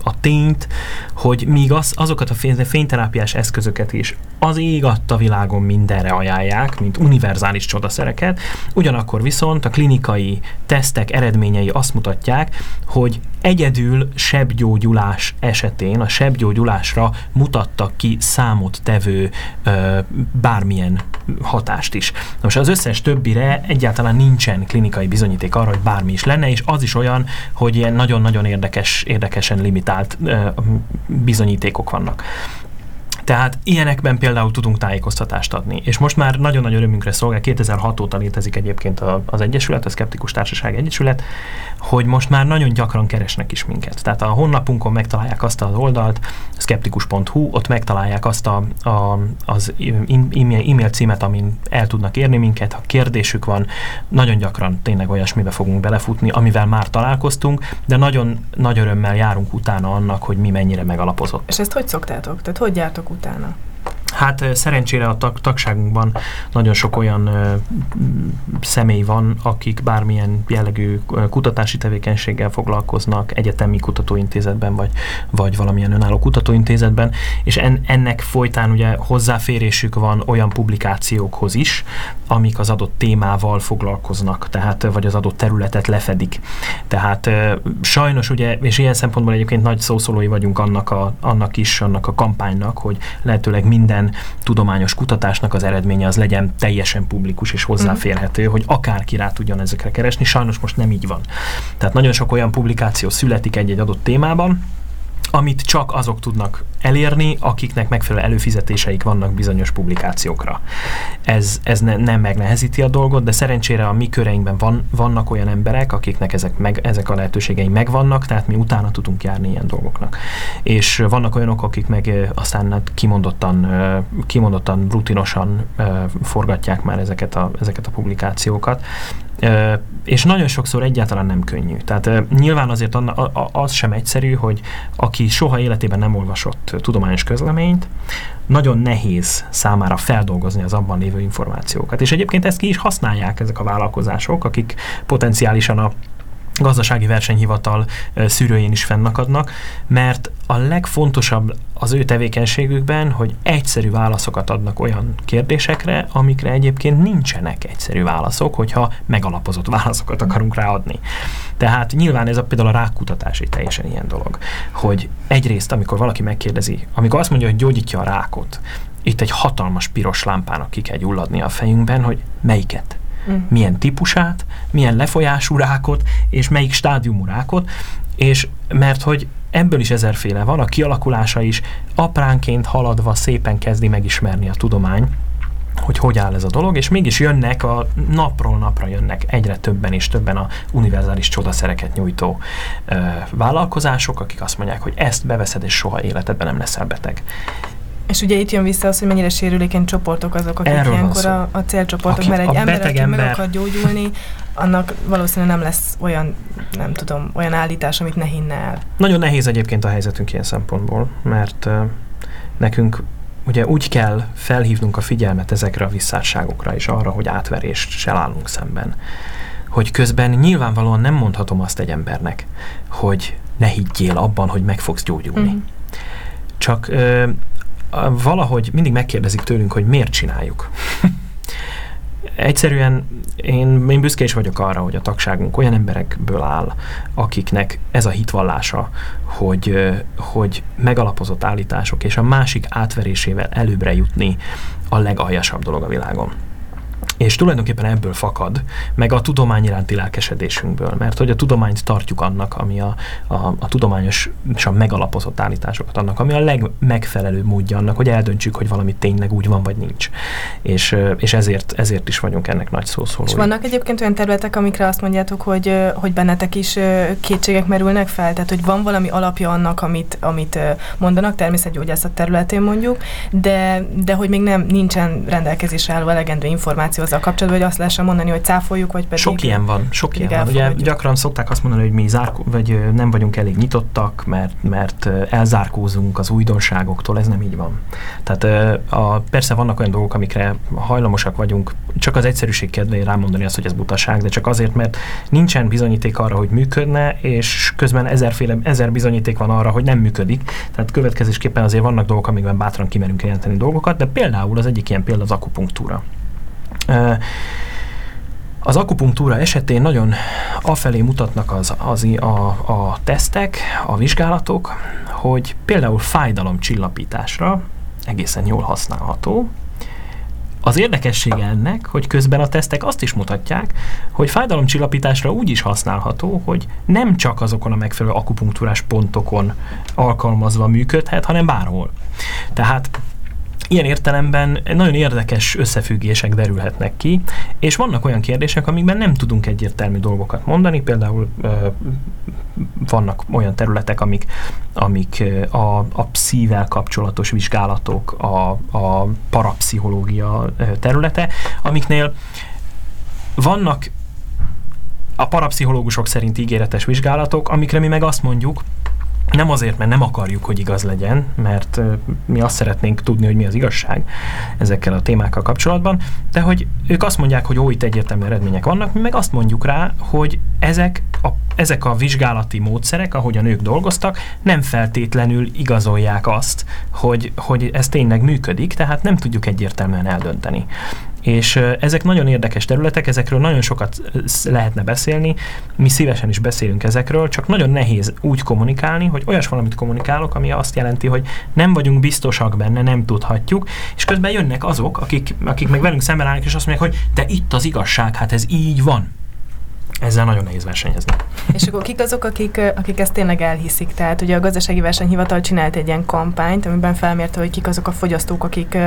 a tényt, hogy míg az, azokat a fényterápiás eszközöket is az ég adta világon mindenre ajánlják, mint univerzális csodaszereket, ugyanakkor viszont a klinikai tesztek eredményei azt mutatják, hogy egyedül sebgyógyulás esetén a sebgyógyulásra mutattak ki számot tevő ö, bármilyen hatást is. Most az összes többire egyáltalán nincsen klinikai bizonyíték arra, hogy bármi is lenne, és az is olyan, hogy ilyen nagyon-nagyon érdekes, érdekesen limitált ö, bizonyítékok vannak. Tehát ilyenekben például tudunk tájékoztatást adni. És most már nagyon nagy örömünkre szolgál, 2006 óta létezik egyébként az Egyesület, a Skeptikus Társaság Egyesület, hogy most már nagyon gyakran keresnek is minket. Tehát a honlapunkon megtalálják azt az oldalt, skeptikus.hu, ott megtalálják azt a, a, az e-mail, címet, amin el tudnak érni minket, ha kérdésük van, nagyon gyakran tényleg olyasmibe fogunk belefutni, amivel már találkoztunk, de nagyon nagy örömmel járunk utána annak, hogy mi mennyire megalapozott.
És ezt hogy szoktátok? Tehát hogy jártok utána? 当然。
Hát szerencsére a tag, tagságunkban nagyon sok olyan ö, személy van, akik bármilyen jellegű kutatási tevékenységgel foglalkoznak, egyetemi kutatóintézetben, vagy, vagy valamilyen önálló kutatóintézetben, és en, ennek folytán ugye hozzáférésük van olyan publikációkhoz is, amik az adott témával foglalkoznak, tehát vagy az adott területet lefedik. Tehát ö, sajnos ugye, és ilyen szempontból egyébként nagy szószólói vagyunk annak, a, annak is, annak a kampánynak, hogy lehetőleg minden minden tudományos kutatásnak az eredménye az legyen teljesen publikus és hozzáférhető, mm. hogy akárki rá tudjon ezekre keresni. Sajnos most nem így van. Tehát nagyon sok olyan publikáció születik egy-egy adott témában, amit csak azok tudnak elérni, akiknek megfelelő előfizetéseik vannak bizonyos publikációkra. Ez, ez ne, nem megnehezíti a dolgot, de szerencsére a mi köreinkben van, vannak olyan emberek, akiknek ezek, meg, ezek a lehetőségei megvannak, tehát mi utána tudunk járni ilyen dolgoknak. És vannak olyanok, akik meg aztán hát kimondottan, kimondottan rutinosan forgatják már ezeket a, ezeket a publikációkat, és nagyon sokszor egyáltalán nem könnyű. Tehát nyilván azért az sem egyszerű, hogy aki soha életében nem olvasott tudományos közleményt, nagyon nehéz számára feldolgozni az abban lévő információkat. És egyébként ezt ki is használják ezek a vállalkozások, akik potenciálisan a gazdasági versenyhivatal szűrőjén is fennakadnak, mert a legfontosabb az ő tevékenységükben, hogy egyszerű válaszokat adnak olyan kérdésekre, amikre egyébként nincsenek egyszerű válaszok, hogyha megalapozott (laughs) válaszokat akarunk ráadni. Tehát nyilván ez a, például a rákkutatás egy teljesen ilyen dolog, hogy egyrészt, amikor valaki megkérdezi, amikor azt mondja, hogy gyógyítja a rákot, itt egy hatalmas piros lámpának ki kell gyulladni a fejünkben, hogy melyiket mm. milyen típusát, milyen lefolyású rákot, és melyik stádiumú rákot, és mert hogy ebből is ezerféle van, a kialakulása is apránként haladva szépen kezdi megismerni a tudomány, hogy hogy áll ez a dolog, és mégis jönnek a napról napra jönnek egyre többen és többen a univerzális csodaszereket nyújtó ö, vállalkozások, akik azt mondják, hogy ezt beveszed, és soha életedben nem leszel beteg.
És ugye itt jön vissza az, hogy mennyire sérülékeny csoportok azok, akik Erről ilyenkor a, a célcsoportok, aki, mert egy ember, aki ember... meg akar gyógyulni, annak valószínűleg nem lesz olyan, nem tudom, olyan állítás, amit ne hinne el.
Nagyon nehéz egyébként a helyzetünk ilyen szempontból, mert uh, nekünk ugye úgy kell felhívnunk a figyelmet ezekre a visszásságokra és arra, hogy átverést se állunk szemben. Hogy közben nyilvánvalóan nem mondhatom azt egy embernek, hogy ne higgyél abban, hogy meg fogsz gyógyulni. Mm. Csak uh, valahogy mindig megkérdezik tőlünk, hogy miért csináljuk. Egyszerűen én, én büszke is vagyok arra, hogy a tagságunk olyan emberekből áll, akiknek ez a hitvallása, hogy, hogy megalapozott állítások és a másik átverésével előbbre jutni a legaljasabb dolog a világon. És tulajdonképpen ebből fakad, meg a tudomány iránti lelkesedésünkből, mert hogy a tudományt tartjuk annak, ami a, a, a tudományosan megalapozott állításokat annak, ami a legmegfelelőbb módja annak, hogy eldöntsük, hogy valami tényleg úgy van, vagy nincs. És, és ezért, ezért is vagyunk ennek nagy szószólói.
És vannak egyébként olyan területek, amikre azt mondjátok, hogy, hogy bennetek is kétségek merülnek fel? Tehát, hogy van valami alapja annak, amit, amit mondanak, természetgyógyászat területén mondjuk, de, de hogy még nem nincsen rendelkezésre álló elegendő információ azzal kapcsolatban, hogy azt lehessen mondani, hogy cáfoljuk, vagy pedig...
Sok ilyen van, sok ilyen van. Ugye gyakran szokták azt mondani, hogy mi zárkó, vagy nem vagyunk elég nyitottak, mert, mert elzárkózunk az újdonságoktól, ez nem így van. Tehát a, persze vannak olyan dolgok, amikre hajlamosak vagyunk, csak az egyszerűség kedvéért rámondani azt, hogy ez butaság, de csak azért, mert nincsen bizonyíték arra, hogy működne, és közben ezerféle, ezer bizonyíték van arra, hogy nem működik. Tehát következésképpen azért vannak dolgok, amikben bátran kimerünk jelenteni dolgokat, de például az egyik ilyen példa az akupunktúra. Az akupunktúra esetén nagyon afelé mutatnak az, az, a, a tesztek, a vizsgálatok, hogy például fájdalomcsillapításra egészen jól használható. Az érdekessége ennek, hogy közben a tesztek azt is mutatják, hogy fájdalomcsillapításra úgy is használható, hogy nem csak azokon a megfelelő akupunktúrás pontokon alkalmazva működhet, hanem bárhol. Tehát Ilyen értelemben nagyon érdekes összefüggések derülhetnek ki, és vannak olyan kérdések, amikben nem tudunk egyértelmű dolgokat mondani, például vannak olyan területek, amik, amik a, a pszível kapcsolatos vizsgálatok, a, a parapszichológia területe, amiknél vannak a parapszichológusok szerint ígéretes vizsgálatok, amikre mi meg azt mondjuk, nem azért, mert nem akarjuk, hogy igaz legyen, mert mi azt szeretnénk tudni, hogy mi az igazság ezekkel a témákkal kapcsolatban, de hogy ők azt mondják, hogy ó, itt egyértelmű eredmények vannak, mi meg azt mondjuk rá, hogy ezek a, ezek a vizsgálati módszerek, ahogy a nők dolgoztak, nem feltétlenül igazolják azt, hogy, hogy ez tényleg működik, tehát nem tudjuk egyértelműen eldönteni. És ezek nagyon érdekes területek, ezekről nagyon sokat lehetne beszélni, mi szívesen is beszélünk ezekről, csak nagyon nehéz úgy kommunikálni, hogy olyas valamit kommunikálok, ami azt jelenti, hogy nem vagyunk biztosak benne, nem tudhatjuk, és közben jönnek azok, akik, akik meg velünk szemben állnak, és azt mondják, hogy de itt az igazság, hát ez így van. Ezzel nagyon nehéz versenyezni.
És akkor kik azok, akik, akik ezt tényleg elhiszik? Tehát ugye a gazdasági versenyhivatal csinált egy ilyen kampányt, amiben felmérte, hogy kik azok a fogyasztók, akik,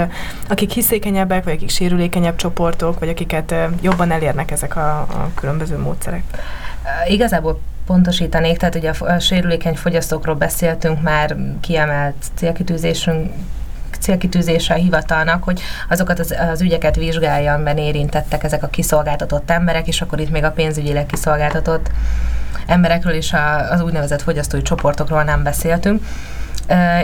akik hiszékenyebbek, vagy akik sérülékenyebb csoportok, vagy akiket jobban elérnek ezek a, a különböző módszerek.
Igazából pontosítanék, tehát ugye a, a sérülékeny fogyasztókról beszéltünk már kiemelt célkitűzésünk célkitűzése a hivatalnak, hogy azokat az, az ügyeket vizsgálja, amiben érintettek ezek a kiszolgáltatott emberek, és akkor itt még a pénzügyileg kiszolgáltatott emberekről és az úgynevezett fogyasztói csoportokról nem beszéltünk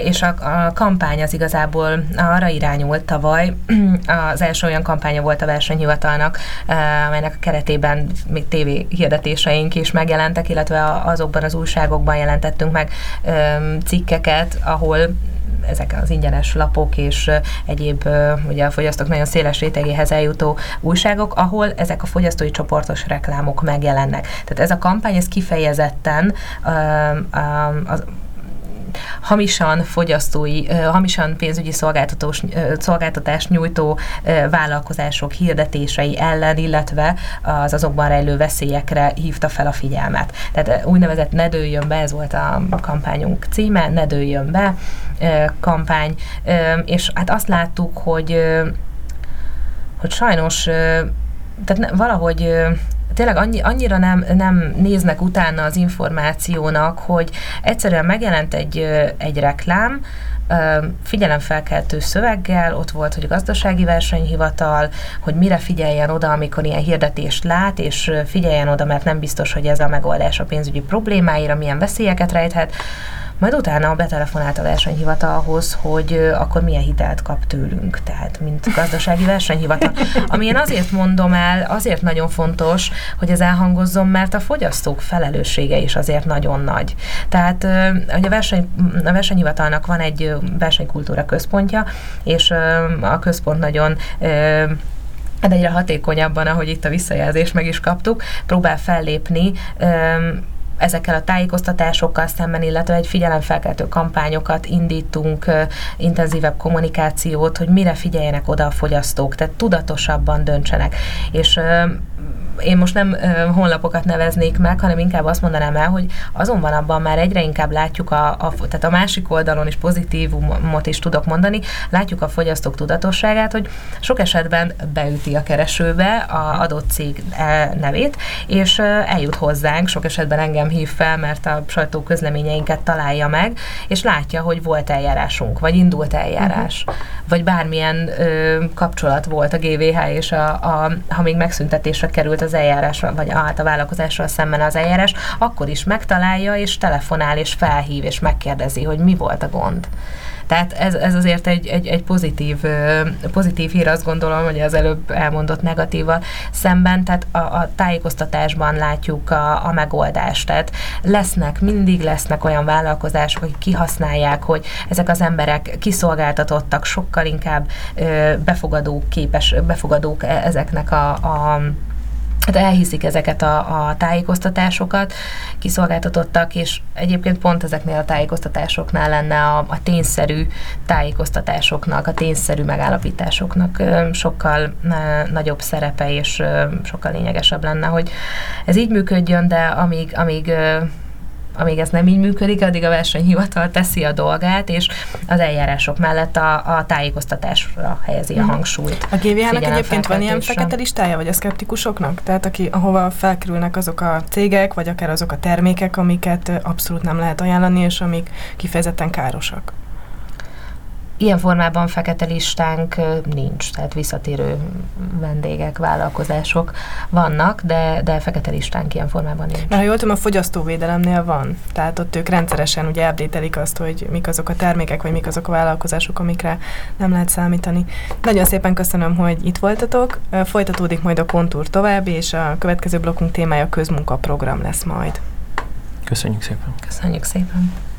és a, a kampány az igazából arra irányult tavaly. (clears throat) Az első olyan kampánya volt a versenyhivatalnak, amelynek a keretében még tévé hirdetéseink is megjelentek, illetve azokban az újságokban jelentettünk meg cikkeket, ahol ezek az ingyenes lapok és egyéb ugye a fogyasztók nagyon széles rétegéhez eljutó újságok, ahol ezek a fogyasztói csoportos reklámok megjelennek. Tehát ez a kampány, ez kifejezetten az hamisan fogyasztói, hamisan pénzügyi szolgáltatós, szolgáltatást nyújtó vállalkozások hirdetései ellen, illetve az azokban rejlő veszélyekre hívta fel a figyelmet. Tehát úgynevezett ne dőljön be, ez volt a kampányunk címe, ne dőljön be kampány, és hát azt láttuk, hogy hogy sajnos tehát valahogy tényleg annyi, annyira nem, nem néznek utána az információnak, hogy egyszerűen megjelent egy, egy reklám, figyelemfelkeltő szöveggel, ott volt, hogy a gazdasági versenyhivatal, hogy mire figyeljen oda, amikor ilyen hirdetést lát, és figyeljen oda, mert nem biztos, hogy ez a megoldás a pénzügyi problémáira, milyen veszélyeket rejthet majd utána betelefonált a versenyhivatalhoz, hogy akkor milyen hitelt kap tőlünk, tehát mint gazdasági versenyhivatal. Ami én azért mondom el, azért nagyon fontos, hogy ez elhangozzon, mert a fogyasztók felelőssége is azért nagyon nagy. Tehát hogy a, verseny, a versenyhivatalnak van egy versenykultúra központja, és a központ nagyon de egyre hatékonyabban, ahogy itt a visszajelzést meg is kaptuk, próbál fellépni ezekkel a tájékoztatásokkal szemben, illetve egy figyelemfelkeltő kampányokat indítunk, intenzívebb kommunikációt, hogy mire figyeljenek oda a fogyasztók, tehát tudatosabban döntsenek. És én most nem honlapokat neveznék meg, hanem inkább azt mondanám el, hogy azon van abban már egyre inkább látjuk, a, a, tehát a másik oldalon is pozitívumot is tudok mondani, látjuk a fogyasztók tudatosságát, hogy sok esetben beüti a keresőbe a adott cég e, nevét, és eljut hozzánk, sok esetben engem hív fel, mert a sajtó közleményeinket találja meg, és látja, hogy volt eljárásunk, vagy indult eljárás, uh-huh. vagy bármilyen ö, kapcsolat volt a GVH és a, a, ha még megszüntetésre került az eljárás, vagy hát a vállalkozással szemben az eljárás, akkor is megtalálja, és telefonál, és felhív, és megkérdezi, hogy mi volt a gond. Tehát ez, ez azért egy, egy, egy pozitív, pozitív hír, azt gondolom, hogy az előbb elmondott negatíva szemben, tehát a, a tájékoztatásban látjuk a, a megoldást. Tehát lesznek, mindig lesznek olyan vállalkozások, akik kihasználják, hogy ezek az emberek kiszolgáltatottak, sokkal inkább befogadók képes, befogadók e, ezeknek a, a hát elhiszik ezeket a, a tájékoztatásokat, kiszolgáltatottak, és egyébként pont ezeknél a tájékoztatásoknál lenne a, a tényszerű tájékoztatásoknak, a tényszerű megállapításoknak sokkal nagyobb szerepe, és sokkal lényegesebb lenne, hogy ez így működjön, de amíg, amíg amíg ez nem így működik, addig a versenyhivatal teszi a dolgát, és az eljárások mellett a, a tájékoztatásra helyezi a mhm. hangsúlyt.
A GVH-nak egyébként van ilyen fekete listája, vagy a szkeptikusoknak? Tehát aki, ahova felkerülnek azok a cégek, vagy akár azok a termékek, amiket abszolút nem lehet ajánlani, és amik kifejezetten károsak?
Ilyen formában fekete listánk nincs, tehát visszatérő vendégek, vállalkozások vannak, de, de fekete listánk ilyen formában nincs.
Mert ha jól tudom, a fogyasztóvédelemnél van, tehát ott ők rendszeresen ugye update azt, hogy mik azok a termékek, vagy mik azok a vállalkozások, amikre nem lehet számítani. Nagyon szépen köszönöm, hogy itt voltatok. Folytatódik majd a kontúr tovább, és a következő blokkunk témája közmunkaprogram lesz majd.
Köszönjük szépen.
Köszönjük szépen.